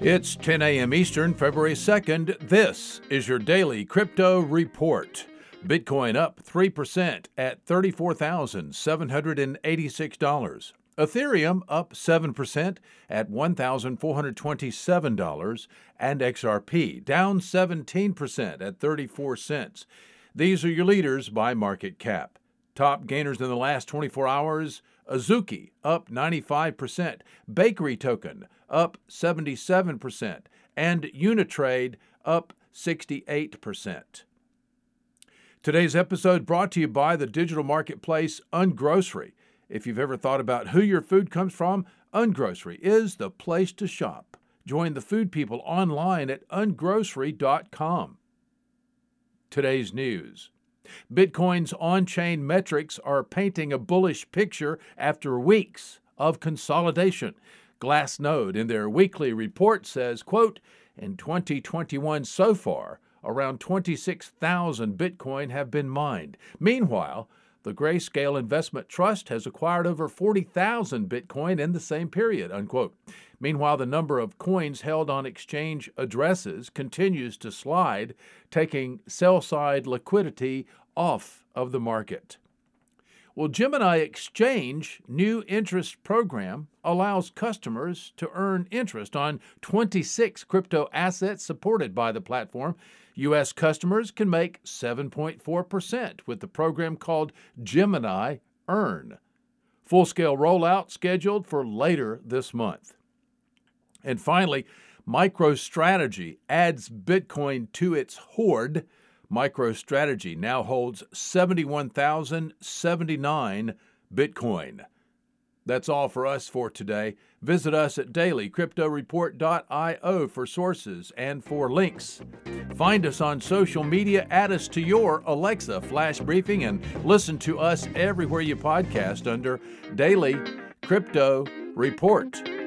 It's 10 a.m. Eastern, February 2nd. This is your daily crypto report. Bitcoin up 3% at $34,786. Ethereum up 7% at $1,427. And XRP down 17% at 34 cents. These are your leaders by market cap. Top gainers in the last 24 hours Azuki up 95%, Bakery Token up 77%, and Unitrade up 68%. Today's episode brought to you by the digital marketplace Ungrocery. If you've ever thought about who your food comes from, Ungrocery is the place to shop. Join the food people online at ungrocery.com. Today's news. Bitcoin's on chain metrics are painting a bullish picture after weeks of consolidation. Glassnode, in their weekly report, says, quote, in 2021 so far, around 26,000 Bitcoin have been mined. Meanwhile, the Grayscale Investment Trust has acquired over 40,000 Bitcoin in the same period. Unquote. Meanwhile, the number of coins held on exchange addresses continues to slide, taking sell side liquidity off of the market. Well, Gemini Exchange new interest program allows customers to earn interest on 26 crypto assets supported by the platform. U.S. customers can make 7.4% with the program called Gemini Earn. Full scale rollout scheduled for later this month. And finally, MicroStrategy adds Bitcoin to its hoard MicroStrategy now holds 71,079 Bitcoin. That's all for us for today. Visit us at dailycryptoreport.io for sources and for links. Find us on social media, add us to your Alexa flash briefing, and listen to us everywhere you podcast under Daily Crypto Report.